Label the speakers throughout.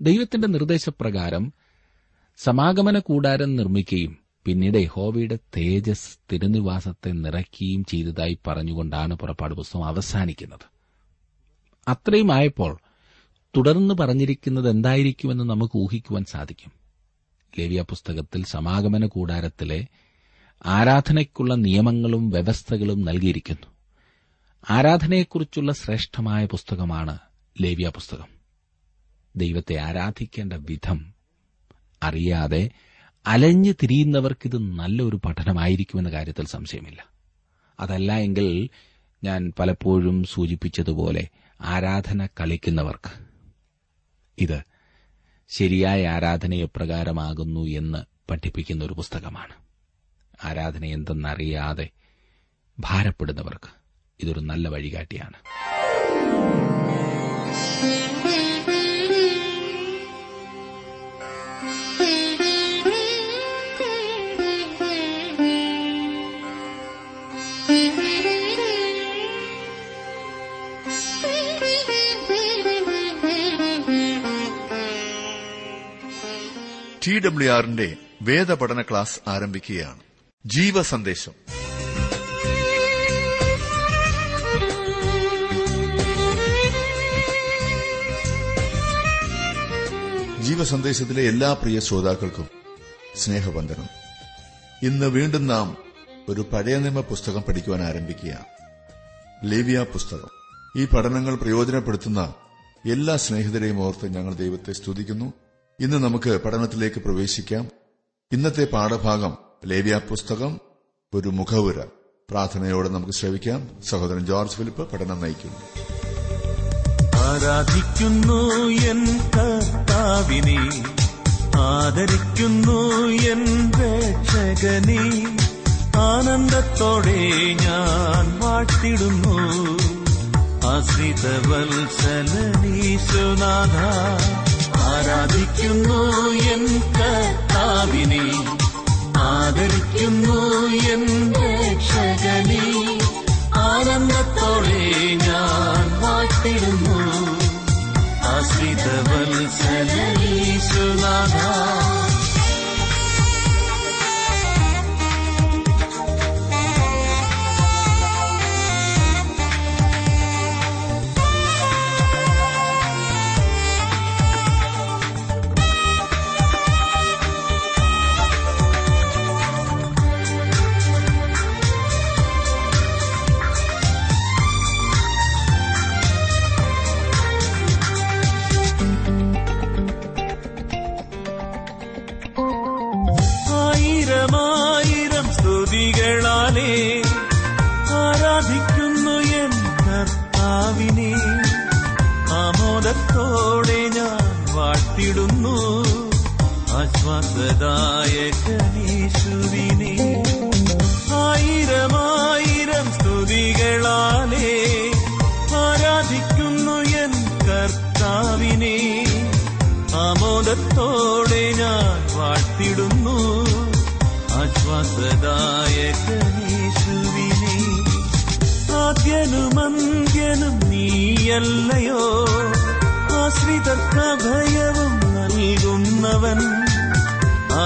Speaker 1: ദൈവത്തിന്റെ നിർദ്ദേശപ്രകാരം സമാഗമന കൂടാരം നിർമ്മിക്കുകയും പിന്നീട് യഹോവയുടെ തേജസ് തിരുനിവാസത്തെ നിറയ്ക്കുകയും ചെയ്തതായി പറഞ്ഞുകൊണ്ടാണ് പുറപ്പാട് പുസ്തകം അവസാനിക്കുന്നത്. അത്രയുമായപ്പോൾ തുടർന്ന് പറഞ്ഞിരിക്കുന്നത് എന്തായിരിക്കുമെന്ന് നമുക്ക് ഊഹിക്കുവാൻ സാധിക്കും. ലേവിയ പുസ്തകത്തിൽ സമാഗമന കൂടാരത്തിലെ ആരാധനയ്ക്കുള്ള നിയമങ്ങളും വ്യവസ്ഥകളും നൽകിയിരിക്കുന്നു. ആരാധനയെക്കുറിച്ചുള്ള ശ്രേഷ്ഠമായ പുസ്തകമാണ് ലേവിയ പുസ്തകം. ദൈവത്തെ ആരാധിക്കേണ്ട വിധം അറിയാതെ അലഞ്ഞു തിരിയുന്നവർക്കിത് നല്ലൊരു പഠനമായിരിക്കുമെന്ന കാര്യത്തിൽ സംശയമില്ല. അതല്ല എങ്കിൽ ഞാൻ പലപ്പോഴും സൂചിപ്പിച്ചതുപോലെ ആരാധന കളിക്കുന്നവർക്ക് ഇത് ശരിയായ ആരാധന എപ്രകാരമാകുന്നു എന്ന് പഠിപ്പിക്കുന്ന ഒരു പുസ്തകമാണ്. ആരാധന എന്തെന്നറിയാതെ ഭാരപ്പെടുന്നവർക്ക് ഇതൊരു നല്ല വഴികാട്ടിയാണ്.
Speaker 2: ടി ഡബ്ല്യു ആറിന്റെ വേദപഠന ക്ലാസ് ആരംഭിക്കുകയാണ്. ജീവസന്ദേശം. ജീവസന്ദേശത്തിലെ എല്ലാ പ്രിയ ശ്രോതാക്കൾക്കും സ്നേഹവന്ദനം. ഇന്ന് വീണ്ടും നാം ഒരു പഴയ നിയമ പുസ്തകം പഠിക്കുവാൻ ആരംഭിക്കുകയാണ്. ലേവിയ പുസ്തകം. ഈ പഠനങ്ങൾ പ്രയോജനപ്പെടുത്തുന്ന എല്ലാ സ്നേഹിതരെയും ഓർത്ത് ഞങ്ങൾ ദൈവത്തെ സ്തുതിക്കുന്നു. ഇന്ന് നമുക്ക് പഠനത്തിലേക്ക് പ്രവേശിക്കാം. ഇന്നത്തെ പാഠഭാഗം ലേവ്യ പുസ്തകം ഒരു മുഖവുര. പ്രാർത്ഥനയോടെ നമുക്ക് ശ്രവിക്കാം. സഹോദരൻ ജോർജ് ഫിലിപ്പ് പഠനം നയിക്കുന്നു.
Speaker 3: ആരാധിക്കുന്നു എൻ കർത്താവിനെ ആദരിക്കുന്നു എൻ രക്ഷകനെ ആനന്ദത്തോടെ ഞാൻ വാഴ്ത്തിടുന്നു. ആശ്രിതവത്സലനീശുനാഥ ആരാധിക്കുന്നു എൻ കർത്താവിനെ. ആദരിക്കുന്നു എൻ രക്ഷകനെ. ആനന്ദത്തോടെ ഞാൻ വാഴ്ത്തിടുന്നു. ആശ്രിതവത്സലീശുനാഥ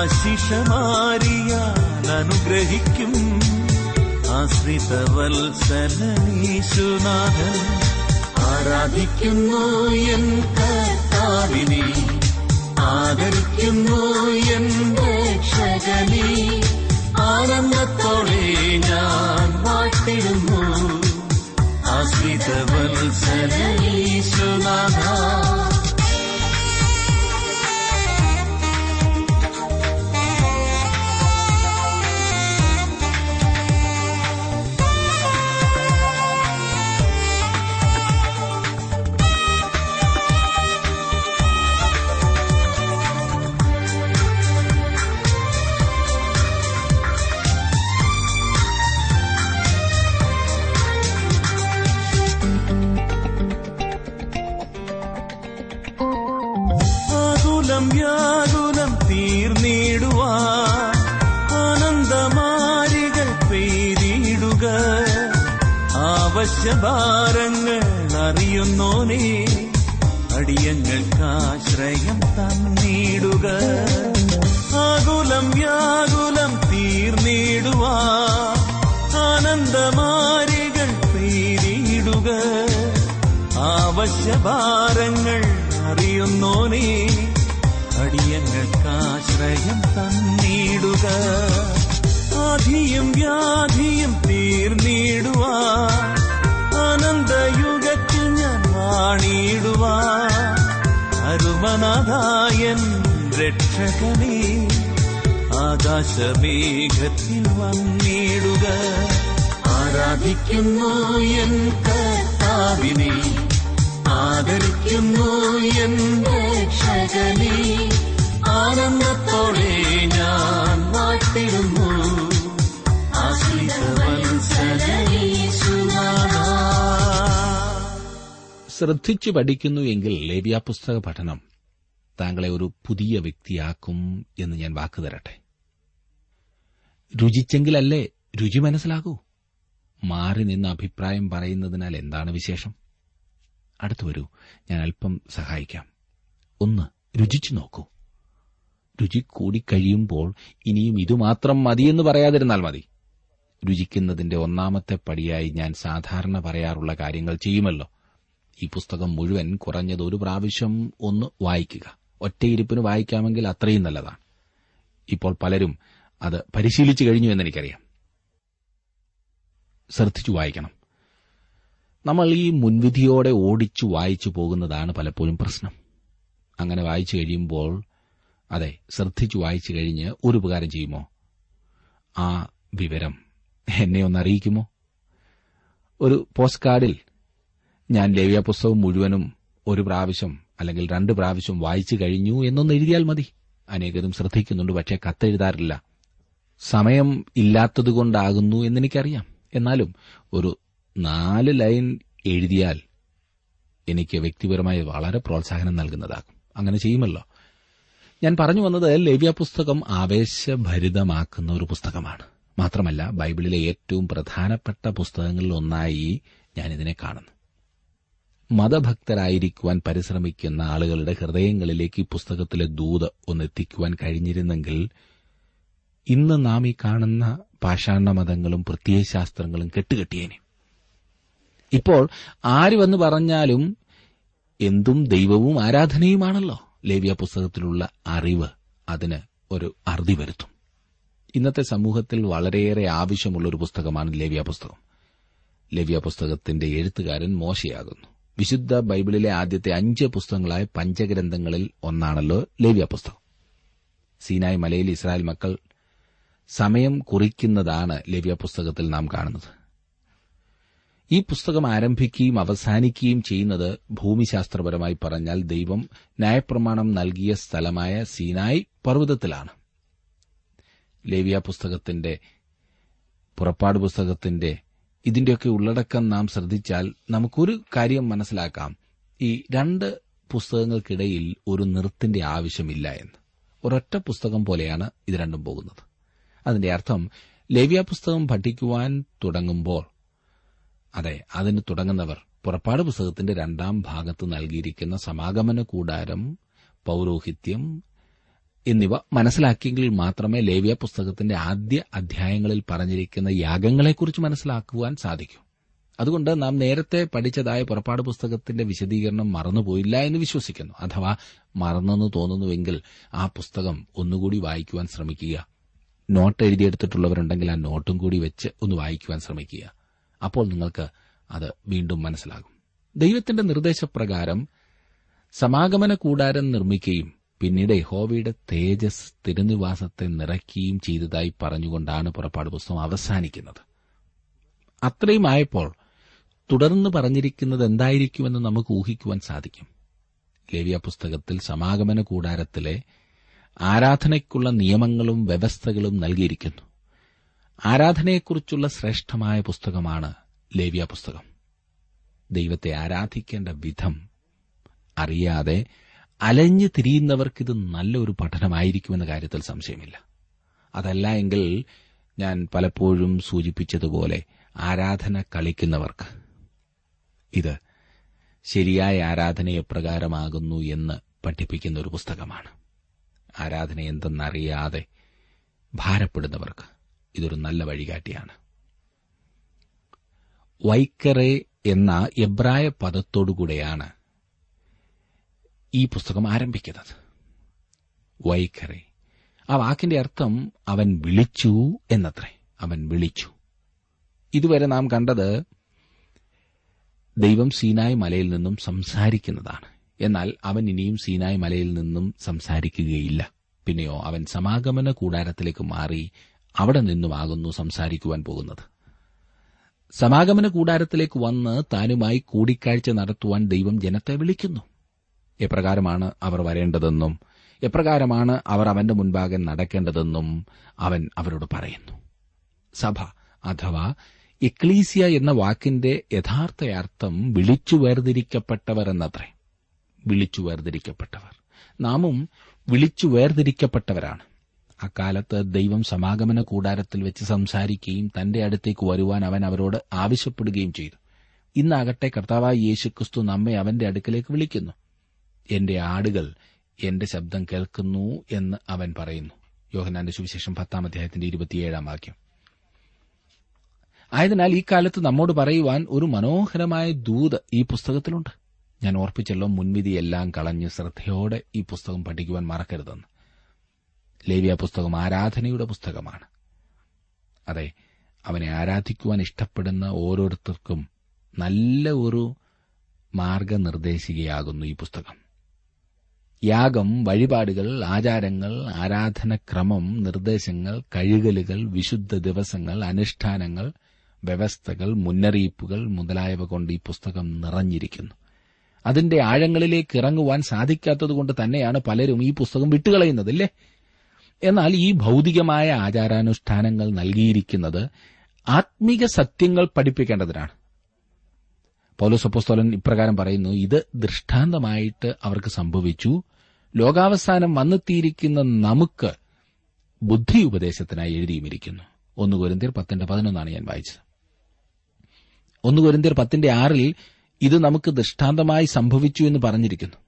Speaker 3: ആശിഷമാരിയാൽ അനുഗ്രഹിക്കും ആശ്രിതവത്സലനീശുനാഥൻ ആരാധിക്കുന്നു എൻ കർത്താവിനെ. ആദരിക്കുന്നു എൻ രക്ഷകനെ. ആനന്ദത്തോടെ ഞാൻ വാട്ടിടുന്നു ആശ്രിതവത്സലീശുനാഥ ആകുലം വ്യാകുലം തീർന്നിടുവാൻ ആനന്ദമാരികൾ പെയ്തിടുക. ആവശ്യഭാരങ്ങൾ അറിയുന്നോനെ അടിയങ്ങൾക്കാ ഞങ്ങൾക്കാശ്രയം തന്നിടുക. ആകുലം വ്യാകുലം തീർന്നിടുവാ. ആനന്ദമാരികൾ പെയ്തിടുക. ആവശ്യഭാരങ്ങൾ അറിയുന്നോനേ അടിയങ്ങൾക്കാശ്രയം തന്നിടുക. ആധിയും വ്യാധിയും തീർന്നിടുവാ. ആനന്ദയുഗത്തിൽ ഞാൻ വാണിടുവാ. അരുമനാഥായൻ രക്ഷകനേ ആകാശമേഘത്തിൽ വന്നിടുക. ആരാധിക്കുന്നു എൻ കർത്താവിനെ ആദരിക്കുന്നു എൻ രക്ഷകനെ. ഞാൻ
Speaker 1: ശ്രദ്ധിച്ചു പഠിക്കുന്നു എങ്കിൽ ലേവ്യ പുസ്തക പഠനം താങ്കളെ ഒരു പുതിയ വ്യക്തിയാക്കും എന്ന് ഞാൻ വാക്ക് തരട്ടെ. രുചിച്ചെങ്കിലല്ലേ രുചി മനസ്സിലാകൂ? മാറി നിന്ന് അഭിപ്രായം പറയുന്നതിനാൽ എന്താണ് വിശേഷം? അടുത്തു വരൂ. ഞാൻ അല്പം സഹായിക്കാം. ഒന്ന് രുചിച്ചു നോക്കൂ. രുചി കൂടിക്കഴിയുമ്പോൾ ഇനിയും ഇതുമാത്രം മതിയെന്ന് പറയാതിരുന്നാൽ മതി. രുചിക്കുന്നതിന്റെ ഒന്നാമത്തെ പടിയായി ഞാൻ സാധാരണ പറയാറുള്ള കാര്യങ്ങൾ ചെയ്യുമല്ലോ. ഈ പുസ്തകം മുഴുവൻ കുറഞ്ഞത് ഒരു പ്രാവശ്യം ഒന്ന് വായിക്കുക. ഒറ്റയിരുപ്പിന് വായിക്കാമെങ്കിൽ അത്രയും നല്ലതാണ്. ഇപ്പോൾ പലരും അത് പരിശീലിച്ചു കഴിഞ്ഞു എന്നെനിക്കറിയാം. ശ്രദ്ധിച്ചു വായിക്കണം. നമ്മൾ ഈ മുൻവിധിയോടെ ഓടിച്ചു വായിച്ചു പോകുന്നതാണ് പലപ്പോഴും പ്രശ്നം. അങ്ങനെ വായിച്ചു കഴിയുമ്പോൾ അതെ ശ്രദ്ധിച്ചു വായിച്ചു കഴിഞ്ഞ് ഒരു ഉപകാരം ചെയ്യുമോ? ആ വിവരം എന്നെ ഒന്ന് അറിയിക്കുമോ? ഒരു പോസ്റ്റ് കാർഡിൽ ഞാൻ ലേവ്യ പുസ്തകം മുഴുവനും ഒരു പ്രാവശ്യം അല്ലെങ്കിൽ രണ്ട് പ്രാവശ്യം വായിച്ചു കഴിഞ്ഞു എന്നൊന്ന് എഴുതിയാൽ മതി. അനേകരും ശ്രദ്ധിക്കുന്നുണ്ട് പക്ഷേ കത്തെഴുതാറില്ല. സമയം ഇല്ലാത്തതുകൊണ്ടാകുന്നു എന്നെനിക്കറിയാം. എന്നാലും ഒരു നാല് ലൈൻ എഴുതിയാൽ എനിക്ക് വ്യക്തിപരമായി വളരെ പ്രോത്സാഹനം നൽകുന്നതാകും. അങ്ങനെ ചെയ്യുമല്ലോ. ഞാൻ പറഞ്ഞു വന്നത് ലേവ്യ പുസ്തകം ആവേശഭരിതമാക്കുന്ന ഒരു പുസ്തകമാണ്. മാത്രമല്ല ബൈബിളിലെ ഏറ്റവും പ്രധാനപ്പെട്ട പുസ്തകങ്ങളിൽ ഒന്നായി ഞാനിതിനെ കാണുന്നു. മതഭക്തരായിരിക്കുവാൻ പരിശ്രമിക്കുന്ന ആളുകളുടെ ഹൃദയങ്ങളിലേക്ക് ഈ പുസ്തകത്തിലെ ദൂത് ഒന്നെത്തിക്കുവാൻ കഴിഞ്ഞിരുന്നെങ്കിൽ ഇന്ന് നാം ഈ കാണുന്ന പാഷാണ മതങ്ങളും പ്രത്യയശാസ്ത്രങ്ങളും കെട്ടുകെട്ടിയേനെ. ഇപ്പോൾ ആര് വന്ന് പറഞ്ഞാലും എന്തും ദൈവവും ആരാധനയുമാണല്ലോ. ലേവ്യ പുസ്തകത്തിലുള്ള അറിവ് അതിന് ഒരു അറുതി വരുത്തും. ഇന്നത്തെ സമൂഹത്തിൽ വളരെയേറെ ആവശ്യമുള്ള ഒരു പുസ്തകമാണ് ലേവ്യ പുസ്തകം ലേവ്യ പുസ്തകത്തിന്റെ എഴുത്തുകാരൻ മോശയാകുന്നു. വിശുദ്ധ ബൈബിളിലെ ആദ്യത്തെ അഞ്ച് പുസ്തകങ്ങളായ പഞ്ചഗ്രന്ഥങ്ങളിൽ ഒന്നാണല്ലോ ലേവ്യ പുസ്തകം സീനായ് മലയിൽ ഇസ്രായേൽ മക്കൾ സമയം കുറിക്കുന്നതാണ് ലേവ്യ പുസ്തകത്തിൽ നാം കാണുന്നത്. ഈ പുസ്തകം ആരംഭിക്കുകയും അവസാനിക്കുകയും ചെയ്യുന്നത് ഭൂമിശാസ്ത്രപരമായി പറഞ്ഞാൽ ദൈവം ന്യായപ്രമാണം നൽകിയ സ്ഥലമായ സീനായി പർവതത്തിലാണ്. ലേവിയ പുസ്തകത്തിന്റെ പുറപ്പാട് പുസ്തകത്തിന്റെ ഇതിന്റെയൊക്കെ ഉള്ളടക്കം നാം ശ്രദ്ധിച്ചാൽ നമുക്കൊരു കാര്യം മനസ്സിലാക്കാം. ഈ രണ്ട് പുസ്തകങ്ങൾക്കിടയിൽ ഒരു നിർത്തിന്റെ ആവശ്യമില്ല എന്ന്. ഒരൊറ്റ പുസ്തകം പോലെയാണ് ഇത് രണ്ടും പോകുന്നത്. അതിന്റെ അർത്ഥം ലേവ്യ പുസ്തകം പഠിക്കുവാൻ തുടങ്ങുമ്പോൾ അതെ അതിന് തുടങ്ങുന്നവർ പുറപ്പാട് പുസ്തകത്തിന്റെ രണ്ടാം ഭാഗത്ത് നൽകിയിരിക്കുന്ന സമാഗമന കൂടാരം പൌരോഹിത്യം എന്നിവ മനസ്സിലാക്കിയെങ്കിൽ മാത്രമേ ലേവ്യ പുസ്തകത്തിന്റെ ആദ്യ അധ്യായങ്ങളിൽ പറഞ്ഞിരിക്കുന്ന യാഗങ്ങളെക്കുറിച്ച് മനസ്സിലാക്കുവാൻ സാധിക്കൂ. അതുകൊണ്ട് നാം നേരത്തെ പഠിച്ചതായ പുറപ്പാട് പുസ്തകത്തിന്റെ വിശദീകരണം മറന്നുപോയില്ല എന്ന് വിശ്വസിക്കുന്നു. അഥവാ മറന്നെന്ന് തോന്നുന്നുവെങ്കിൽ ആ പുസ്തകം ഒന്നുകൂടി വായിക്കുവാൻ ശ്രമിക്കുക. നോട്ട് എഴുതിയെടുത്തിട്ടുള്ളവരുണ്ടെങ്കിൽ ആ നോട്ടും കൂടി വെച്ച് ഒന്ന് വായിക്കുവാൻ ശ്രമിക്കുക. അപ്പോൾ നിങ്ങൾക്ക് അത് വീണ്ടും മനസ്സിലാകും. ദൈവത്തിന്റെ നിർദ്ദേശപ്രകാരം സമാഗമന കൂടാരം നിർമ്മിക്കുകയും പിന്നീട് യഹോവയുടെ തേജസ് തിരുനിവാസത്തെ നിറയ്ക്കുകയും ചെയ്തതായി പറഞ്ഞുകൊണ്ടാണ് പുറപ്പാട് പുസ്തകം അവസാനിക്കുന്നത്. അത്രയും ആയപ്പോൾ തുടർന്ന് പറഞ്ഞിരിക്കുന്നത് എന്തായിരിക്കുമെന്ന് നമുക്ക് ഊഹിക്കുവാൻ സാധിക്കും. ലേവ്യ പുസ്തകത്തിൽ സമാഗമന കൂടാരത്തിലെ ആരാധനയ്ക്കുള്ള നിയമങ്ങളും വ്യവസ്ഥകളും നൽകിയിരിക്കുന്നു. ആരാധനയെക്കുറിച്ചുള്ള ശ്രേഷ്ഠമായ പുസ്തകമാണ് ലേവ്യ പുസ്തകം. ദൈവത്തെ ആരാധിക്കേണ്ട വിധം അറിയാതെ അലഞ്ഞു തിരിയുന്നവർക്കിത് നല്ലൊരു പഠനമായിരിക്കുമെന്ന കാര്യത്തിൽ സംശയമില്ല. അതല്ല എങ്കിൽ ഞാൻ പലപ്പോഴും സൂചിപ്പിച്ചതുപോലെ ആരാധന കളിക്കുന്നവർക്ക് ഇത് ശരിയായ ആരാധന എപ്രകാരമാകുന്നു എന്ന് പഠിപ്പിക്കുന്ന ഒരു പുസ്തകമാണ്. ആരാധന എന്തെന്നറിയാതെ ഭാരപ്പെടുന്നവർക്ക് ഇതൊരു നല്ല വഴികാട്ടിയാണ്. വൈക്കറെ എന്ന എബ്രായ പദത്തോടുകൂടെയാണ് ഈ പുസ്തകം ആരംഭിക്കുന്നത്. വൈക്കറെ. ആ വാക്കിന്റെ അർത്ഥം അവൻ വിളിച്ചു എന്നത്രേ. അവൻ വിളിച്ചു. ഇതുവരെ നാം കണ്ടത് ദൈവം സീനായ് മലയിൽ നിന്നും സംസാരിക്കുന്നതാണ്. എന്നാൽ അവൻ ഇനിയും സീനായ് മലയിൽ നിന്നും സംസാരിക്കുകയില്ല. പിന്നെയോ അവൻ സമാഗമന കൂടാരത്തിലേക്ക് മാറി അവിടെ നിന്നുമാകുന്നു സംസാരിക്കുവാൻ പോകുന്നത്. സമാഗമന കൂടാരത്തിലേക്ക് വന്ന് താനുമായി കൂടിക്കാഴ്ച നടത്തുവാൻ ദൈവം ജനത്തെ വിളിക്കുന്നു. എപ്രകാരമാണ് അവർ വരേണ്ടതെന്നും എപ്രകാരമാണ് അവർ അവന്റെ മുൻപാകെ നടക്കേണ്ടതെന്നും അവൻ അവരോട് പറയുന്നു. സഭ അഥവാ എക്ലീസിയ എന്ന വാക്കിന്റെ യഥാർത്ഥ അർത്ഥം വിളിച്ചു വേർതിരിക്കപ്പെട്ടവർ എന്നത്രേ. വിളിച്ചു വേർതിരിക്കപ്പെട്ടവർ. നാമും വിളിച്ചു വേർതിരിക്കപ്പെട്ടവരാണ്. അക്കാലത്ത് ദൈവം സമാഗമന കൂടാരത്തിൽ വെച്ച് സംസാരിക്കുകയും തന്റെ അടുത്തേക്ക് വരുവാൻ അവൻ അവരോട് ആവശ്യപ്പെടുകയും ചെയ്തു. ഇന്നാകട്ടെ കർത്താവായ യേശുക്രിസ്തു നമ്മെ അവന്റെ അടുക്കലേക്ക് വിളിക്കുന്നു. എന്റെ ആടുകൾ എന്റെ ശബ്ദം കേൾക്കുന്നു എന്ന് അവൻ പറയുന്നു. യോഹനാന്റെ സുവിശേഷം പത്താം അധ്യായത്തിന്റെ ഇരുപത്തിയേഴാം വാക്യം. ആയതിനാൽ ഈ കാലത്ത് നമ്മോട് പറയുവാൻ ഒരു മനോഹരമായ ദൂത് ഈ പുസ്തകത്തിലുണ്ട്. ഞാൻ ഓർപ്പിച്ചല്ലോ മുൻവിധിയെല്ലാം കളഞ്ഞ് ശ്രദ്ധയോടെ ഈ പുസ്തകം പഠിക്കുവാൻ മറക്കരുതെന്ന്. ലേവ്യ പുസ്തകം ആരാധനയുടെ പുസ്തകമാണ്. അതെ അവനെ ആരാധിക്കുവാൻ ഇഷ്ടപ്പെടുന്ന ഓരോരുത്തർക്കും നല്ല ഒരു മാർഗനിർദ്ദേശികയാകുന്നു ഈ പുസ്തകം. യാഗം വഴിപാടുകൾ ആചാരങ്ങൾ ആരാധനക്രമം നിർദ്ദേശങ്ങൾ കഴുകലുകൾ വിശുദ്ധ ദിവസങ്ങൾ അനുഷ്ഠാനങ്ങൾ വ്യവസ്ഥകൾ മുന്നറിയിപ്പുകൾ മുതലായവ കൊണ്ട് ഈ പുസ്തകം നിറഞ്ഞിരിക്കുന്നു. അതിന്റെ ആഴങ്ങളിലേക്ക് ഇറങ്ങുവാൻ സാധിക്കാത്തതുകൊണ്ട് തന്നെയാണ് പലരും ഈ പുസ്തകം വിട്ടുകളയുന്നത് ഇല്ലേ? എന്നാൽ ഈ ഭൗതികമായ ആചാരാനുഷ്ഠാനങ്ങൾ നൽകിയിരിക്കുന്നത് ആത്മീക സത്യങ്ങൾ പഠിപ്പിക്കേണ്ടതിനാണ്. പൗലോസപ്പോസ്തോലൻ ഇപ്രകാരം പറയുന്നു ഇത് ദൃഷ്ടാന്തമായിട്ട് അവർക്ക് സംഭവിച്ചു. ലോകാവസാനം വന്നെത്തിയിരിക്കുന്ന നമുക്ക് ബുദ്ധി ഉപദേശത്തിനായി എഴുതിയുമിരിക്കുന്നു. ഒന്ന് കുരിന്തിയർ പത്തിന്റെ പതിനൊന്നാണ് ഞാൻ വായിച്ചത്. ഒന്ന് കുരിന്തിയർ പത്തിന്റെ ആറിൽ ഇത് നമുക്ക് ദൃഷ്ടാന്തമായി സംഭവിച്ചു എന്ന് പറഞ്ഞിരിക്കുന്നു.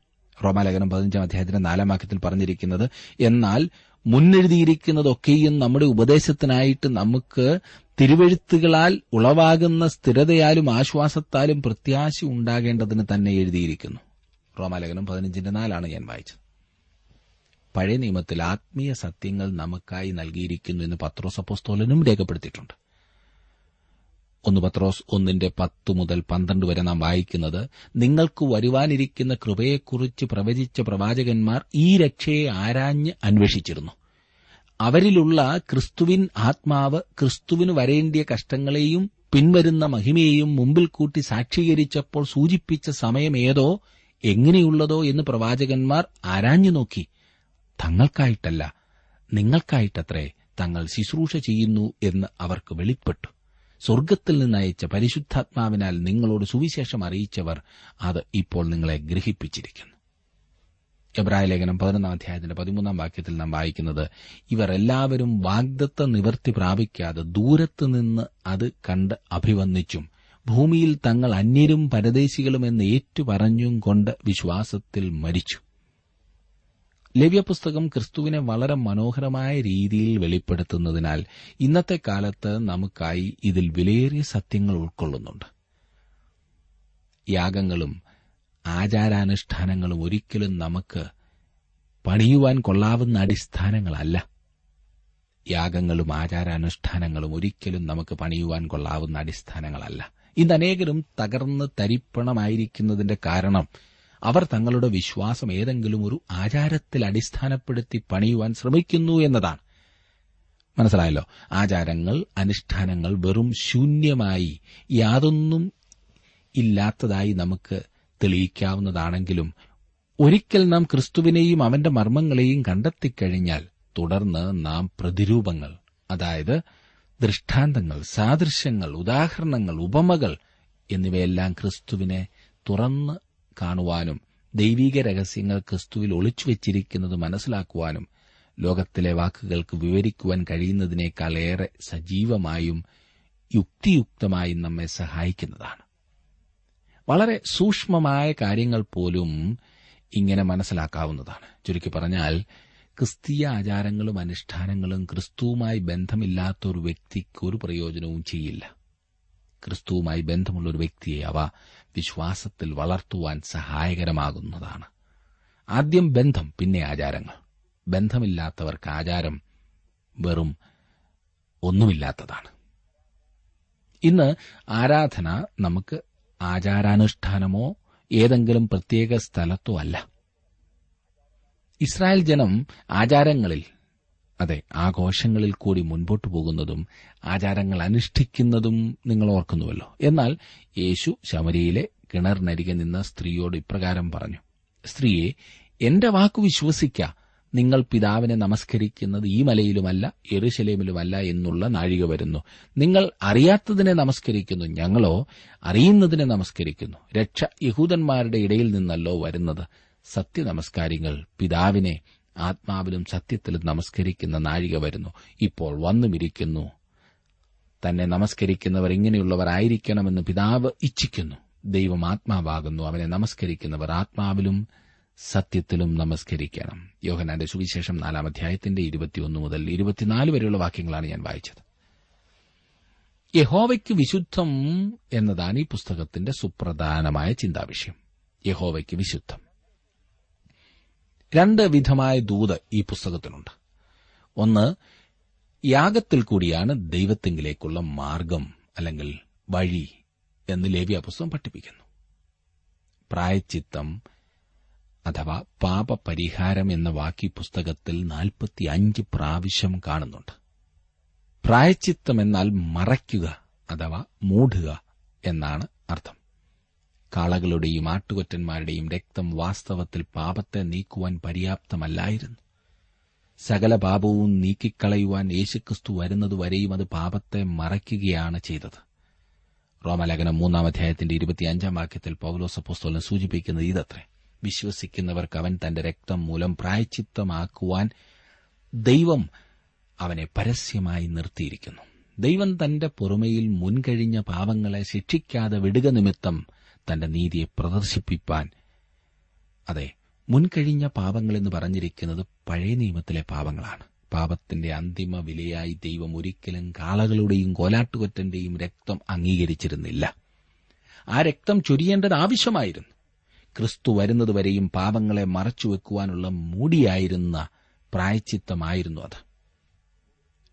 Speaker 1: റോമാലേഖനം പതിനഞ്ചാം അധ്യായത്തിന്റെ നാലാം വാക്യത്തിൽ പറഞ്ഞിരിക്കുന്നത് എന്നാൽ മുന്നെഴുതിയിരിക്കുന്നതൊക്കെയും നമ്മുടെ ഉപദേശത്തിനായിട്ട് നമുക്ക് തിരുവഴുത്തുകളാൽ ഉളവാകുന്ന സ്ഥിരതയാലും ആശ്വാസത്താലും പ്രത്യാശ ഉണ്ടാകേണ്ടതിന് തന്നെ എഴുതിയിരിക്കുന്നു. റോമാലേഖനം പതിനഞ്ചിന്റെ നാലാണ് ഞാൻ വായിച്ചത്. പഴയ നിയമത്തിൽ ആത്മീയ സത്യങ്ങൾ നമുക്കായി നൽകിയിരിക്കുന്നു എന്ന് പത്രോസപ്പോസ്തോലനും രേഖപ്പെടുത്തിയിട്ടുണ്ട്. ഒന്ന് പത്രോസ് ഒന്നിന്റെ പത്ത് മുതൽ പന്ത്രണ്ട് വരെ നാം വായിക്കുന്നത് നിങ്ങൾക്ക് വരുവാനിരിക്കുന്ന കൃപയെക്കുറിച്ച് പ്രവചിച്ച പ്രവാചകന്മാർ ഈ രക്ഷയെ ആരാഞ്ഞ് അന്വേഷിച്ചിരുന്നു. അവരിലുള്ള ക്രിസ്തുവിൻ ആത്മാവ് ക്രിസ്തുവിന് വരേണ്ടിയ കഷ്ടങ്ങളെയും പിൻവരുന്ന മഹിമയെയും മുമ്പിൽ കൂട്ടി സാക്ഷീകരിച്ചപ്പോൾ സൂചിപ്പിച്ച സമയം എങ്ങനെയുള്ളതോ എന്ന് പ്രവാചകന്മാർ ആരാഞ്ഞു നോക്കി. തങ്ങൾക്കായിട്ടല്ല നിങ്ങൾക്കായിട്ടത്രേ തങ്ങൾ ശുശ്രൂഷ ചെയ്യുന്നു എന്ന് അവർക്ക് വെളിപ്പെട്ടു. സ്വർഗത്തിൽ നിന്നയച്ച പരിശുദ്ധാത്മാവിനാൽ നിങ്ങളോട് സുവിശേഷം അറിയിച്ചവർ അത് ഇപ്പോൾ നിങ്ങളെ ഗ്രഹിപ്പിച്ചിരിക്കുന്നു. എബ്രായ ലേഖനം പതിനൊന്നാം അധ്യായത്തിന്റെ പതിമൂന്നാം വാക്യത്തിൽ നാം വായിക്കുന്നത് ഇവർ എല്ലാവരും വാഗ്ദത്ത നിവർത്തി പ്രാപിക്കാതെ ദൂരത്ത് നിന്ന് അത് കണ്ട് അഭിവന്ദിച്ചും ഭൂമിയിൽ തങ്ങൾ അന്യരും പരദേശികളും എന്ന് ഏറ്റുപറഞ്ഞും കൊണ്ട് വിശ്വാസത്തിൽ മരിച്ചു. ലവ്യ പുസ്തകം ക്രിസ്തുവിനെ വളരെ മനോഹരമായ രീതിയിൽ വെളിപ്പെടുത്തുന്നതിനാൽ ഇന്നത്തെ കാലത്ത് നമുക്കായി ഇതിൽ വിലയേറിയ സത്യങ്ങൾ ഉൾക്കൊള്ളുന്നുണ്ട്. യാഗങ്ങളും ആചാരാനുഷ്ഠാനങ്ങളും ഒരിക്കലും നമുക്ക് പണിയുവാൻ കൊള്ളാവുന്ന അടിസ്ഥാനങ്ങളല്ല. യാഗങ്ങളും ആചാരാനുഷ്ഠാനങ്ങളും ഒരിക്കലും നമുക്ക് പണിയുവാൻ കൊള്ളാവുന്ന അടിസ്ഥാനങ്ങളല്ല. ഇന്ന് അനേകരും തകർന്ന് തരിപ്പണമായിരിക്കുന്നതിന്റെ കാരണം അവർ തങ്ങളുടെ വിശ്വാസം ഏതെങ്കിലും ഒരു ആചാരത്തിൽ അടിസ്ഥാനപ്പെടുത്തി പണിയുവാൻ ശ്രമിക്കുന്നു എന്നതാണ്. മനസ്സിലായല്ലോ? ആചാരങ്ങൾ അനുഷ്ഠാനങ്ങൾ വെറും ശൂന്യമായി യാതൊന്നും ഇല്ലാത്തതായി നമുക്ക് തെളിയിക്കാവുന്നതാണെങ്കിലും ഒരിക്കൽ നാം ക്രിസ്തുവിനെയും അവന്റെ മർമ്മങ്ങളെയും കണ്ടെത്തിക്കഴിഞ്ഞാൽ തുടർന്ന് നാം പ്രതിരൂപങ്ങൾ അതായത് ദൃഷ്ടാന്തങ്ങൾ സാദൃശ്യങ്ങൾ ഉദാഹരണങ്ങൾ ഉപമകൾ എന്നിവയെല്ലാം ക്രിസ്തുവിനെ തുറന്ന് കാണുവാനും ദൈവീക രഹസ്യങ്ങൾ ക്രിസ്തുവിൽ ഒളിച്ചുവെച്ചിരിക്കുന്നത് മനസ്സിലാക്കുവാനും ലോകത്തിലെ വാക്കുകൾക്ക് വിവരിക്കുവാൻ കഴിയുന്നതിനേക്കാൾ ഏറെ സജീവമായും യുക്തിയുക്തമായും നമ്മെ സഹായിക്കുന്നതാണ്. വളരെ സൂക്ഷ്മമായ കാര്യങ്ങൾ പോലും ഇങ്ങനെ മനസ്സിലാക്കാവുന്നതാണ്. ചുരുക്കി പറഞ്ഞാൽ ക്രിസ്തീയ ആചാരങ്ങളും അനുഷ്ഠാനങ്ങളും ക്രിസ്തുവുമായി ബന്ധമില്ലാത്ത ഒരു വ്യക്തിക്ക് ഒരു പ്രയോജനവും ചെയ്യില്ല. ക്രിസ്തുവുമായി ബന്ധമുള്ള ഒരു വ്യക്തിയെ അവ വിശ്വാസത്തിൽ വളർത്തുവാൻ സഹായകരമാകുന്നതാണ്. ആദ്യം ബന്ധം പിന്നെ ആചാരങ്ങൾ. ബന്ധമില്ലാത്തവർക്ക് ആചാരം വെറും ഒന്നുമില്ലാത്തതാണ്. ഇന്ന് ആരാധന നമുക്ക് ആചാരാനുഷ്ഠാനമോ ഏതെങ്കിലും പ്രത്യേക സ്ഥലത്തോ അല്ല. ഇസ്രായേൽ ജനം ആചാരങ്ങളിൽ അതെ ആഘോഷങ്ങളിൽ കൂടി മുൻപോട്ടു പോകുന്നതും ആചാരങ്ങൾ അനുഷ്ഠിക്കുന്നതും നിങ്ങൾ ഓർക്കുന്നുവല്ലോ. എന്നാൽ യേശു ശമരിയിലെ കിണറിനരികെ നിന്ന സ്ത്രീയോട് ഇപ്രകാരം പറഞ്ഞു സ്ത്രീയെ എന്റെ വാക്കു വിശ്വസിക്ക. നിങ്ങൾ പിതാവിനെ നമസ്കരിക്കുന്നത് ഈ മലയിലുമല്ല എറുശലേമിലുമല്ല എന്നുള്ള നാഴിക വരുന്നു. നിങ്ങൾ അറിയാത്തതിനെ നമസ്കരിക്കുന്നു. ഞങ്ങളോ അറിയുന്നതിനെ നമസ്കരിക്കുന്നു. രക്ഷ യഹൂദന്മാരുടെ ഇടയിൽ നിന്നല്ലോ വരുന്നത്. സത്യനമസ്കാരികൾ പിതാവിനെ ആത്മാവിലും സത്യത്തിലും നമസ്കരിക്കുന്ന നാഴിക വരുന്നു. ഇപ്പോൾ വന്നുമിരിക്കുന്നു. തന്നെ നമസ്കരിക്കുന്നവർ ഇങ്ങനെയുള്ളവരായിരിക്കണമെന്ന് പിതാവ് ഇച്ഛിക്കുന്നു. ദൈവം ആത്മാവാകുന്നു. അവനെ നമസ്കരിക്കുന്നവർ ആത്മാവിലും സത്യത്തിലും നമസ്കരിക്കണം. യോഹനാന്റെ സുവിശേഷം നാലാം അധ്യായത്തിന്റെ ഇരുപത്തിയൊന്ന് മുതൽ ഇരുപത്തിനാല് വരെയുള്ള വാക്യങ്ങളാണ് ഞാൻ വായിച്ചത്. യഹോവയ്ക്ക് വിശുദ്ധം എന്നതാണ് ഈ പുസ്തകത്തിന്റെ സുപ്രധാനമായ ചിന്താവിഷയം. യഹോവയ്ക്ക് വിശുദ്ധം. രണ്ട് വിധമായ ദൂത് ഈ പുസ്തകത്തിലുണ്ട്. ഒന്ന് യാഗത്തിൽ കൂടിയാണ് ദൈവത്തെങ്കിലേക്കുള്ള മാർഗം അല്ലെങ്കിൽ വഴി എന്ന് ലേവ്യ പുസ്തകം പഠിപ്പിക്കുന്നു. പ്രായച്ചിത്തം അഥവാ പാപപരിഹാരം എന്ന വാക്കി പുസ്തകത്തിൽ നാൽപ്പത്തിയഞ്ച് പ്രാവശ്യം കാണുന്നുണ്ട്. പ്രായച്ചിത്തം എന്നാൽ മറയ്ക്കുക അഥവാ മൂടുക എന്നാണ് അർത്ഥം. കാളകളുടെയും ആട്ടുകൊറ്റന്മാരുടെയും രക്തം വാസ്തവത്തിൽ പാപത്തെ നീക്കുവാൻ പര്യാപ്തമല്ലായിരുന്നു. സകല പാപവും നീക്കിക്കളയുവാൻ യേശുക്രിസ്തു വരുന്നതുവരെയും അത് പാപത്തെ മറയ്ക്കുകയാണ് ചെയ്തത്. റോമലേഖനം മൂന്നാം അധ്യായത്തിന്റെ ഇരുപത്തിയഞ്ചാം വാക്യത്തിൽ പൌലോസ പുസ്തകം സൂചിപ്പിക്കുന്നത് ഇതത്രേ. വിശ്വസിക്കുന്നവർക്ക് അവൻ തന്റെ രക്തം മൂലം പ്രായച്ചിത്തമാക്കുവാൻ ദൈവം അവനെ പരസ്യമായി നിർത്തിയിരിക്കുന്നു. ദൈവം തന്റെ പുറമയിൽ മുൻകഴിഞ്ഞ പാപങ്ങളെ ശിക്ഷിക്കാതെ വിടുക നിമിത്തം തന്റെ നീതിയെ പ്രദർശിപ്പിപ്പാൻ. അതെ മുൻകഴിഞ്ഞ പാപങ്ങളെന്ന് പറഞ്ഞിരിക്കുന്നത് പഴയ നിയമത്തിലെ പാപങ്ങളാണ്. പാപത്തിന്റെ അന്തിമ വിലയായി ദൈവം ഒരിക്കലും കാളകളുടെയും കോലാട്ടുകൊറ്റന്റെയും രക്തം അംഗീകരിച്ചിരുന്നില്ല. ആ രക്തം ചൊരിയേണ്ടത് ആവശ്യമായിരുന്നു. ക്രിസ്തു വരുന്നതുവരെയും പാപങ്ങളെ മറച്ചുവെക്കുവാനുള്ള മൂടിയായിരുന്ന പ്രായച്ചിത്തമായിരുന്നു അത്.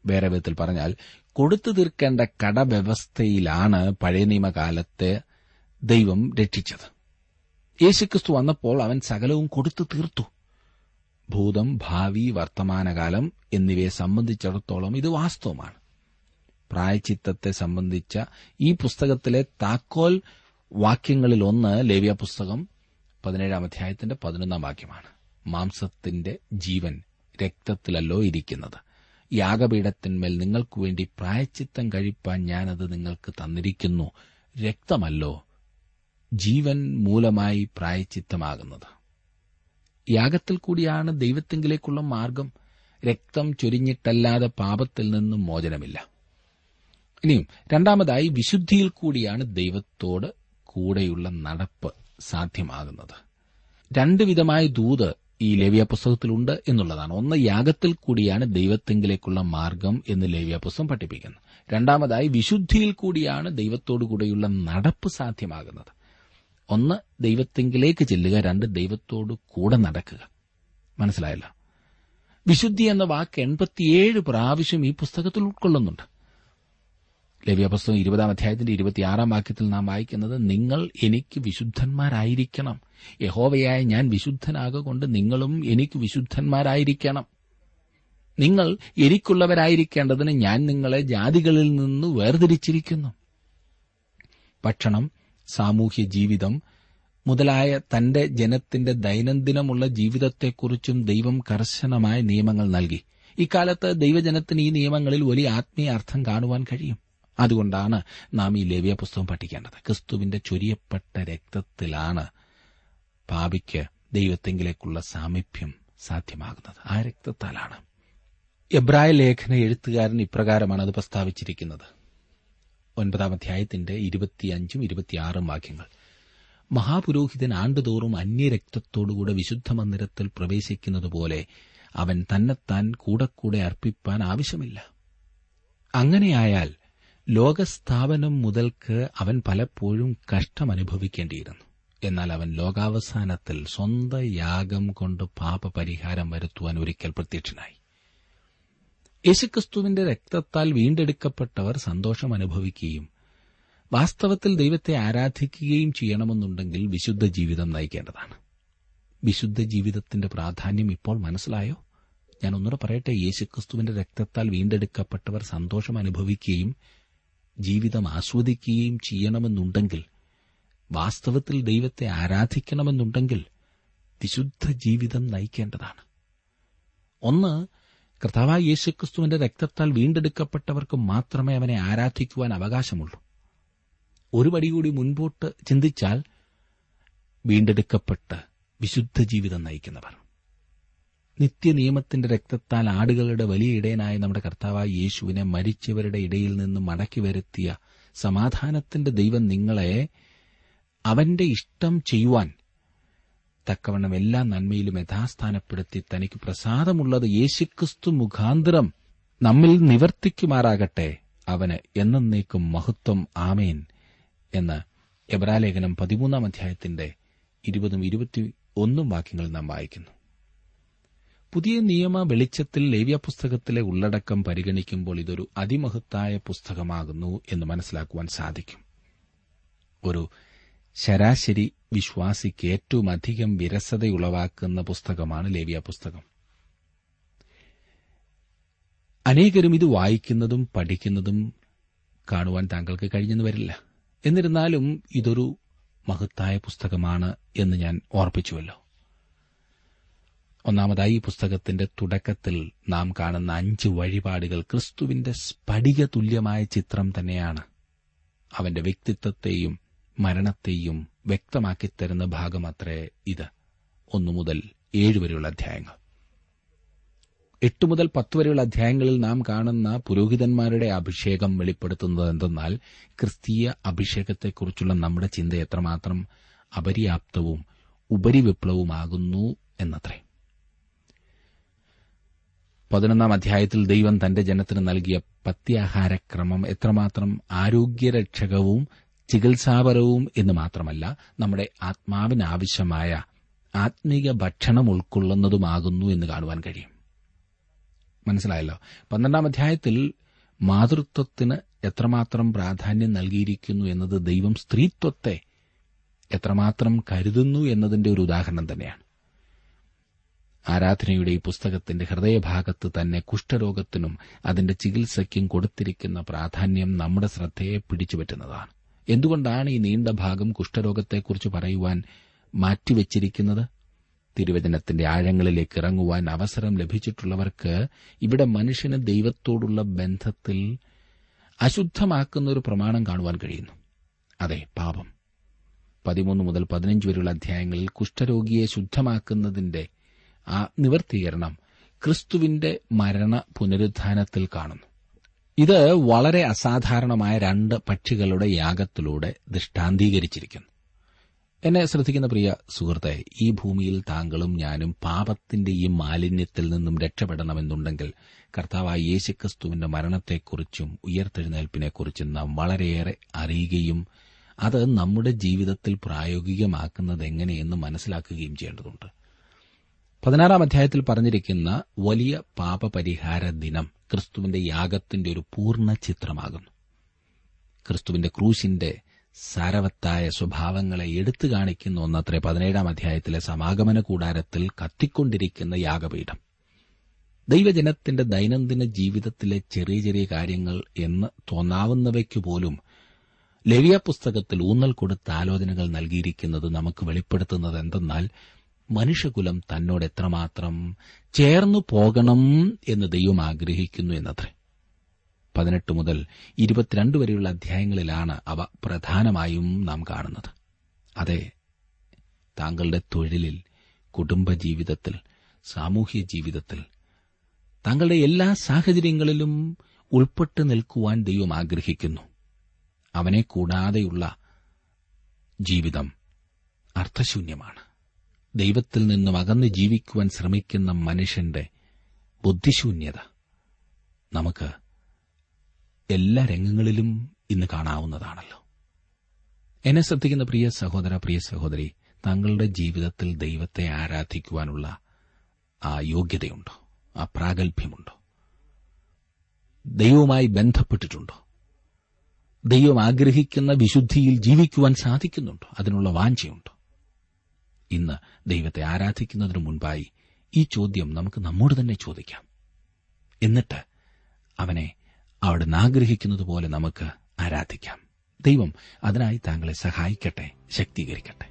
Speaker 1: വേറെ വിധത്തിൽ പറഞ്ഞാൽ കൊടുത്തു തീർക്കേണ്ട കടവ്യവസ്ഥയിലാണ് പഴയ നിയമകാലത്തെ ദൈവം രക്ഷിച്ചത്. യേശുക്രിസ്തു വന്നപ്പോൾ അവൻ സകലവും കൊടുത്തു തീർത്തു. ഭൂതം ഭാവി വർത്തമാനകാലം എന്നിവയെ സംബന്ധിച്ചിടത്തോളം ഇത് വാസ്തവമാണ്. പ്രായചിത്തത്തെ സംബന്ധിച്ച ഈ പുസ്തകത്തിലെ താക്കോൽ വാക്യങ്ങളിൽ ഒന്ന് ലേവ്യ പുസ്തകം പതിനേഴാം അധ്യായത്തിന്റെ പതിനൊന്നാം വാക്യമാണ്. മാംസത്തിന്റെ ജീവൻ രക്തത്തിലല്ലോ ഇരിക്കുന്നത്. യാഗപീഠത്തിന്മേൽ നിങ്ങൾക്കു വേണ്ടി പ്രായച്ചിത്തം കഴിപ്പാൻ ഞാനത് നിങ്ങൾക്ക് തന്നിരിക്കുന്നു. രക്തമല്ലോ ജീവൻ മൂലമായി പ്രായച്ചിത്തമാകുന്നത്. യാഗത്തിൽ കൂടിയാണ് ദൈവത്തെങ്കിലേക്കുള്ള മാർഗം രക്തം ചൊരിഞ്ഞിട്ടല്ലാതെ പാപത്തിൽ നിന്നും മോചനമില്ല. ഇനിയും രണ്ടാമതായി വിശുദ്ധിയിൽ കൂടിയാണ് ദൈവത്തോട് കൂടെയുള്ള നടപ്പ് സാധ്യമാകുന്നത്. രണ്ട് വിധമായ ദൂത് ഈ ലേവ്യ പുസ്തകത്തിലുണ്ട് എന്നുള്ളതാണ്. ഒന്ന് യാഗത്തിൽ കൂടിയാണ് ദൈവത്തെങ്കിലേക്കുള്ള മാർഗം എന്ന് ലേവ്യ പുസ്തകം പഠിപ്പിക്കുന്നു. രണ്ടാമതായി വിശുദ്ധിയിൽ കൂടിയാണ് ദൈവത്തോടു കൂടെയുള്ള നടപ്പ് സാധ്യമാകുന്നത്. ഒന്ന് ദൈവത്തെങ്കിലേക്ക് ചെല്ലുക രണ്ട് ദൈവത്തോട് കൂടെ നടക്കുക. മനസ്സിലായല്ലോ? വിശുദ്ധി എന്ന വാക്ക് എൺപത്തിയേഴ് പ്രാവശ്യം ഈ പുസ്തകത്തിൽ ഉൾക്കൊള്ളുന്നുണ്ട്. ലവ്യ പുസ്തകം ഇരുപതാം അധ്യായത്തിന്റെ ഇരുപത്തിയാറാം വാക്യത്തിൽ നാം വായിക്കുന്നത് നിങ്ങൾ എനിക്ക് വിശുദ്ധന്മാരായിരിക്കണം. യഹോവയായ ഞാൻ വിശുദ്ധനാകൊണ്ട് നിങ്ങളും എനിക്ക് വിശുദ്ധന്മാരായിരിക്കണം. നിങ്ങൾ എനിക്കുള്ളവരായിരിക്കേണ്ടതിന് ഞാൻ നിങ്ങളെ ജാതികളിൽ നിന്ന് വേർതിരിച്ചിരിക്കുന്നു. ഭക്ഷണം സാമൂഹ്യ ജീവിതം മുതലായ തന്റെ ജനത്തിന്റെ ദൈനംദിനമുള്ള ജീവിതത്തെക്കുറിച്ചും ദൈവം കർശനമായ നിയമങ്ങൾ നൽകി. ഇക്കാലത്ത് ദൈവജനത്തിന് ഈ നിയമങ്ങളിൽ വലിയ ആത്മീയ അർത്ഥം കാണുവാൻ കഴിയും. അതുകൊണ്ടാണ് നാം ഈ ലേവ്യ പുസ്തകം പഠിക്കേണ്ടത്. ക്രിസ്തുവിന്റെ ചൊരിയപ്പെട്ട രക്തത്തിലാണ് പാപിക്ക് ദൈവത്തെങ്കിലേക്കുള്ള സാമീപ്യം സാധ്യമാകുന്നത്. ആ രക്തത്താലാണ്. എബ്രായ ലേഖന എഴുത്തുകാരൻ ഇപ്രകാരമാണ് അത് പ്രസ്താവിച്ചിരിക്കുന്നത്. ഒൻപതാം അധ്യായത്തിന്റെ ഇരുപത്തിയഞ്ചും ഇരുപത്തിയാറും വാക്യങ്ങൾ. മഹാപുരോഹിതൻ ആണ്ടുതോറും അന്യരക്തത്തോടുകൂടെ വിശുദ്ധ മന്ദിരത്തിൽ പ്രവേശിക്കുന്നതുപോലെ അവൻ തന്നെത്താൻ കൂടെ കൂടെ അർപ്പിപ്പാൻ ആവശ്യമില്ല. അങ്ങനെയായാൽ ലോകസ്ഥാപനം മുതൽക്ക് അവൻ പലപ്പോഴും കഷ്ടമനുഭവിക്കേണ്ടിയിരുന്നു. എന്നാൽ അവൻ ലോകാവസാനത്തിൽ സ്വന്തം യാഗം കൊണ്ട് പാപപരിഹാരം വരുത്തുവാൻ ഒരിക്കൽ പ്രത്യക്ഷനായി. യേശുക്രിസ്തുവിന്റെ രക്തത്താൽ വീണ്ടെടുക്കപ്പെട്ടവർ സന്തോഷം അനുഭവിക്കുകയും വാസ്തവത്തിൽ ദൈവത്തെ ആരാധിക്കുകയും ചെയ്യണമെന്നുണ്ടെങ്കിൽ വിശുദ്ധ ജീവിതം നയിക്കേണ്ടതാണ്. വിശുദ്ധ ജീവിതത്തിന്റെ പ്രാധാന്യം ഇപ്പോൾ മനസ്സിലായോ? ഞാൻ ഒന്നുകൂടെ പറയട്ടെ യേശുക്രിസ്തുവിന്റെ രക്തത്താൽ വീണ്ടെടുക്കപ്പെട്ടവർ സന്തോഷം അനുഭവിക്കുകയും ജീവിതം ആസ്വദിക്കുകയും ചെയ്യണമെന്നുണ്ടെങ്കിൽ വാസ്തവത്തിൽ ദൈവത്തെ ആരാധിക്കണമെന്നുണ്ടെങ്കിൽ വിശുദ്ധ ജീവിതം നയിക്കേണ്ടതാണ്. ഒന്ന് കർത്താവായ യേശുക്രിസ്തുവിന്റെ രക്തത്താൽ വീണ്ടെടുക്കപ്പെട്ടവർക്ക് മാത്രമേ അവനെ ആരാധിക്കുവാൻ അവകാശമുള്ളൂ. ഒരു പടി കൂടി മുൻപോട്ട് ചിന്തിച്ചാൽ വീണ്ടെടുക്കപ്പെട്ട വിശുദ്ധ ജീവിതം നയിക്കുന്നവർ. നിത്യനിയമത്തിന്റെ രക്തത്താൽ ആടുകളുടെ വലിയ ഇടയനായ നമ്മുടെ കർത്താവായ യേശുവിനെ മരിച്ചവരുടെ ഇടയിൽ നിന്ന് മടക്കി വരുത്തിയ സമാധാനത്തിന്റെ ദൈവം നിങ്ങളെ അവന്റെ ഇഷ്ടം ചെയ്യുവാൻ തക്കവണ്ണം എല്ലാ നന്മയിലും യഥാസ്ഥാനപ്പെടുത്തി തനിക്ക് പ്രസാദമുള്ളത് യേശുക്രിസ്തു മുഖാന്തരം നമ്മിൽ നിവർത്തിക്കുമാറാകട്ടെ അവന് എന്നേക്കും മഹത്വം ആമേൻ എന്ന് എബ്രാലേഖനം പതിമൂന്നാം അധ്യായത്തിന്റെ ഇരുപതും ഇരുപത്തി ഒന്നും വാക്യങ്ങൾ നാം വായിക്കുന്നു. പുതിയ നിയമ വെളിച്ചത്തിൽ ലേവ്യ പുസ്തകത്തിലെ ഉള്ളടക്കം പരിഗണിക്കുമ്പോൾ ഇതൊരു അതിമഹത്തായ പുസ്തകമാകുന്നു എന്ന് മനസ്സിലാക്കുവാൻ സാധിക്കും. ഒരു ശരാശരി വിശ്വാസിക്ക് ഏറ്റവും അധികം വിരസതയുളവാക്കുന്ന പുസ്തകമാണ് ലേവ്യ പുസ്തകം. അനേകരും ഇത് വായിക്കുന്നതും പഠിക്കുന്നതും കാണുവാൻ താങ്കൾക്ക് കഴിഞ്ഞെന്ന് വരില്ല എന്നിരുന്നാലും ഇതൊരു മഹത്തായ പുസ്തകമാണ് എന്ന് ഞാൻ ഓർപ്പിച്ചുവല്ലോ. ഒന്നാമതായി ഈ പുസ്തകത്തിന്റെ തുടക്കത്തിൽ നാം കാണുന്ന അഞ്ച് വഴിപാടുകൾ ക്രിസ്തുവിന്റെ സ്ഫടിക തുല്യമായ ചിത്രം തന്നെയാണ്. അവന്റെ വ്യക്തിത്വത്തെയും മരണത്തെയും വ്യക്തമാക്കിത്തരുന്ന ഭാഗമത്രേ ഇത്. ഒന്നു മുതൽ ഏഴ് വരെയുള്ള അധ്യായങ്ങൾ. എട്ട് മുതൽ പത്ത് വരെയുള്ള അധ്യായങ്ങളിൽ നാം കാണുന്ന പുരോഹിതന്മാരുടെ അഭിഷേകം വെളിപ്പെടുത്തുന്നത് എന്തെന്നാൽ ക്രിസ്തീയ അഭിഷേകത്തെക്കുറിച്ചുള്ള നമ്മുടെ ചിന്ത എത്രമാത്രം അപര്യാപ്തവും ഉപരിവിപ്ലവുമാകുന്നു എന്നത്രേ. പതിനൊന്നാം അധ്യായത്തിൽ ദൈവം തന്റെ ജനത്തിന് നൽകിയ പത്യാഹാരക്രമം എത്രമാത്രം ആരോഗ്യരക്ഷകവും ചികിത്സാപരവും എന്ന് മാത്രമല്ല നമ്മുടെ ആത്മാവിനാവശ്യമായ ആത്മീക ഭക്ഷണം ഉൾക്കൊള്ളുന്നതുമാകുന്നു എന്ന് കാണുവാൻ കഴിയും. മനസ്സിലായല്ലോ? പന്ത്രണ്ടാം അധ്യായത്തിൽ മാതൃത്വത്തിന് എത്രമാത്രം പ്രാധാന്യം നൽകിയിരിക്കുന്നു എന്നത് ദൈവം സ്ത്രീത്വത്തെ എത്രമാത്രം കരുതുന്നു എന്നതിന്റെ ഒരു ഉദാഹരണം തന്നെയാണ്. ആരാധനയുടെ ഈ പുസ്തകത്തിന്റെ ഹൃദയഭാഗത്ത് തന്നെ കുഷ്ഠരോഗത്തിനും അതിന്റെ ചികിത്സയ്ക്കും കൊടുത്തിരിക്കുന്ന പ്രാധാന്യം നമ്മുടെ ശ്രദ്ധയെ പിടിച്ചുപറ്റുന്നതാണ്. എന്തുകൊണ്ടാണ് ഈ നീണ്ട ഭാഗം കുഷ്ഠരോഗത്തെക്കുറിച്ച് പറയുവാൻ മാറ്റിവെച്ചിരിക്കുന്നത്? തിരുവചനത്തിന്റെ ആഴങ്ങളിലേക്ക് ഇറങ്ങുവാൻ അവസരം ലഭിച്ചിട്ടുള്ളവർക്ക് ഇവിടെ മനുഷ്യന് ദൈവത്തോടുള്ള ബന്ധത്തിൽ അശുദ്ധമാക്കുന്ന ഒരു പ്രമാണം കാണുവാൻ കഴിയുന്നു. അതെ പാപം. പതിമൂന്ന് മുതൽ പതിനഞ്ച് വരെയുള്ള അധ്യായങ്ങളിൽ കുഷ്ഠരോഗിയെ ശുദ്ധമാക്കുന്നതിന്റെ ആ നിവർത്തീകരണം ക്രിസ്തുവിന്റെ മരണ പുനരുദ്ധാനത്തിൽ കാണുന്നു. ഇത് വളരെ അസാധാരണമായ രണ്ട് പക്ഷികളുടെ യാഗത്തിലൂടെ ദൃഷ്ടാന്തീകരിച്ചിരിക്കുന്നു. എന്നെ ശ്രദ്ധിക്കുന്ന പ്രിയ സുഹൃത്തെ ഈ ഭൂമിയിൽ താങ്കളും ഞാനും പാപത്തിന്റെയും മാലിന്യത്തിൽ നിന്നും രക്ഷപ്പെടണമെന്നുണ്ടെങ്കിൽ കർത്താവായ യേശുക്രിസ്തുവിന്റെ മരണത്തെക്കുറിച്ചും ഉയർത്തെഴുന്നേൽപ്പിനെക്കുറിച്ചും നാം വളരെയേറെ അറിയുകയും അത് നമ്മുടെ ജീവിതത്തിൽ പ്രായോഗികമാക്കുന്നത് എങ്ങനെയെന്ന് മനസ്സിലാക്കുകയും ചെയ്യേണ്ടതുണ്ട്. പതിനാറാം അധ്യായത്തിൽ പറഞ്ഞിരിക്കുന്ന വലിയ പാപപരിഹാര ദിനം ക്രിസ്തുവിന്റെ യാഗത്തിന്റെ ഒരു പൂർണ ചിത്രമാകുന്നു. ക്രിസ്തുവിന്റെ ക്രൂശിന്റെ സാരവത്തായ സ്വഭാവങ്ങളെ എടുത്തു കാണിക്കുന്ന ഒന്നത്രേ പതിനേഴാം അധ്യായത്തിലെ സമാഗമന കൂടാരത്തിൽ കത്തിക്കൊണ്ടിരിക്കുന്ന യാഗപീഠം. ദൈവജനത്തിന്റെ ദൈനംദിന ജീവിതത്തിലെ ചെറിയ ചെറിയ കാര്യങ്ങൾ എന്ന് തോന്നാവുന്നവയ്ക്കുപോലും ലവ്യ പുസ്തകത്തിൽ ഊന്നൽ കൊടുത്ത ആലോചനകൾ നൽകിയിരിക്കുന്നത് നമുക്ക് വെളിപ്പെടുത്തുന്നത് എന്തെന്നാൽ മനുഷ്യകുലം തന്നോട് എത്രമാത്രം ചേർന്നു പോകണം എന്ന് ദൈവം ആഗ്രഹിക്കുന്നു എന്നത്രേ. പതിനെട്ട് മുതൽ ഇരുപത്തിരണ്ട് വരെയുള്ള അധ്യായങ്ങളിലാണ് അവ പ്രധാനമായും നാം കാണുന്നത്. അതെ താങ്കളുടെ തൊഴിലിൽ കുടുംബജീവിതത്തിൽ സാമൂഹ്യ ജീവിതത്തിൽ താങ്കളുടെ എല്ലാ സാഹചര്യങ്ങളിലും ഉൾപ്പെട്ടു നിൽക്കുവാൻ ദൈവം ആഗ്രഹിക്കുന്നു. അവനെ കൂടാതെയുള്ള ജീവിതം അർത്ഥശൂന്യമാണ്. ദൈവത്തിൽ നിന്നും അകന്ന് ജീവിക്കുവാൻ ശ്രമിക്കുന്ന മനുഷ്യന്റെ ബുദ്ധിശൂന്യത നമുക്ക് എല്ലാ രംഗങ്ങളിലും ഇന്ന് കാണാവുന്നതാണല്ലോ. എന്നെ ശ്രദ്ധിക്കുന്ന പ്രിയ സഹോദര പ്രിയ സഹോദരി താങ്കളുടെ ജീവിതത്തിൽ ദൈവത്തെ ആരാധിക്കുവാനുള്ള ആ യോഗ്യതയുണ്ടോ? ആ പ്രാഗൽഭ്യമുണ്ടോ? ദൈവവുമായി ബന്ധപ്പെട്ടിട്ടുണ്ടോ? ദൈവം ആഗ്രഹിക്കുന്ന വിശുദ്ധിയിൽ ജീവിക്കുവാൻ സാധിക്കുന്നുണ്ടോ? അതിനുള്ള വാഞ്ചയുണ്ടോ? ഇന്ന് ദൈവത്തെ ആരാധിക്കുന്നതിനു മുൻപായി ഈ ചോദ്യം നമുക്ക് നമ്മോട് തന്നെ ചോദിക്കാം. എന്നിട്ട് അവനെ അവിടുന്ന് ആഗ്രഹിക്കുന്നത് പോലെ നമുക്ക് ആരാധിക്കാം. ദൈവം അതിനായി താങ്കളെ സഹായിക്കട്ടെ ശക്തീകരിക്കട്ടെ.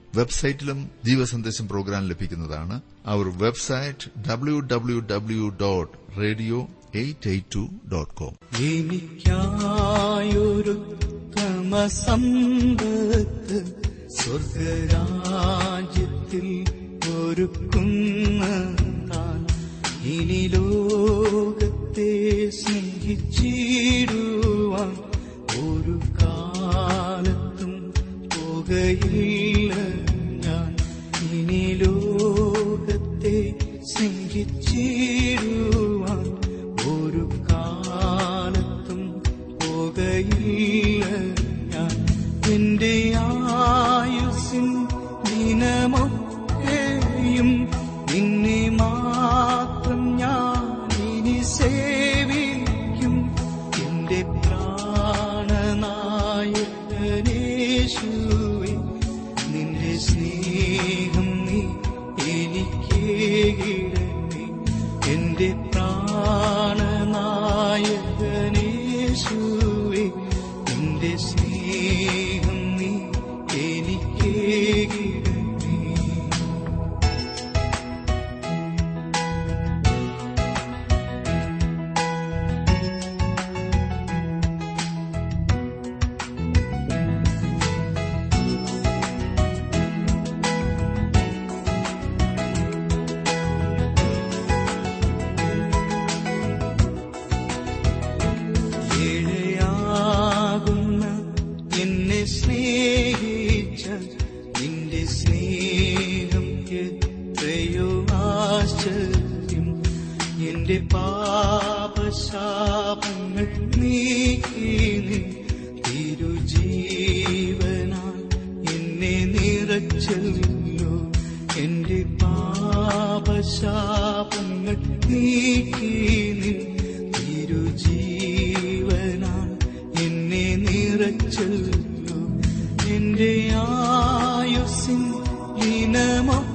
Speaker 2: വെബ്സൈറ്റിലും ജീവസന്ദേശം പ്രോഗ്രാം ലഭിക്കുന്നതാണ്. അവർ website W W W dot radio eight eight two dot com
Speaker 4: എനിക്കായൊരു സ്വർഗരാജ്യത്തിൽ ഒരുക്കുന്ന താൻ ഇനി ലോകത്തെ സ്നേഹിച്ചിടുവാൻ ഒരു കാലത്തും പോകുകയില്ല നിറച്ചല്ലോ. എന്റെ ആയുസിൻ ഇനമൊക്കെയും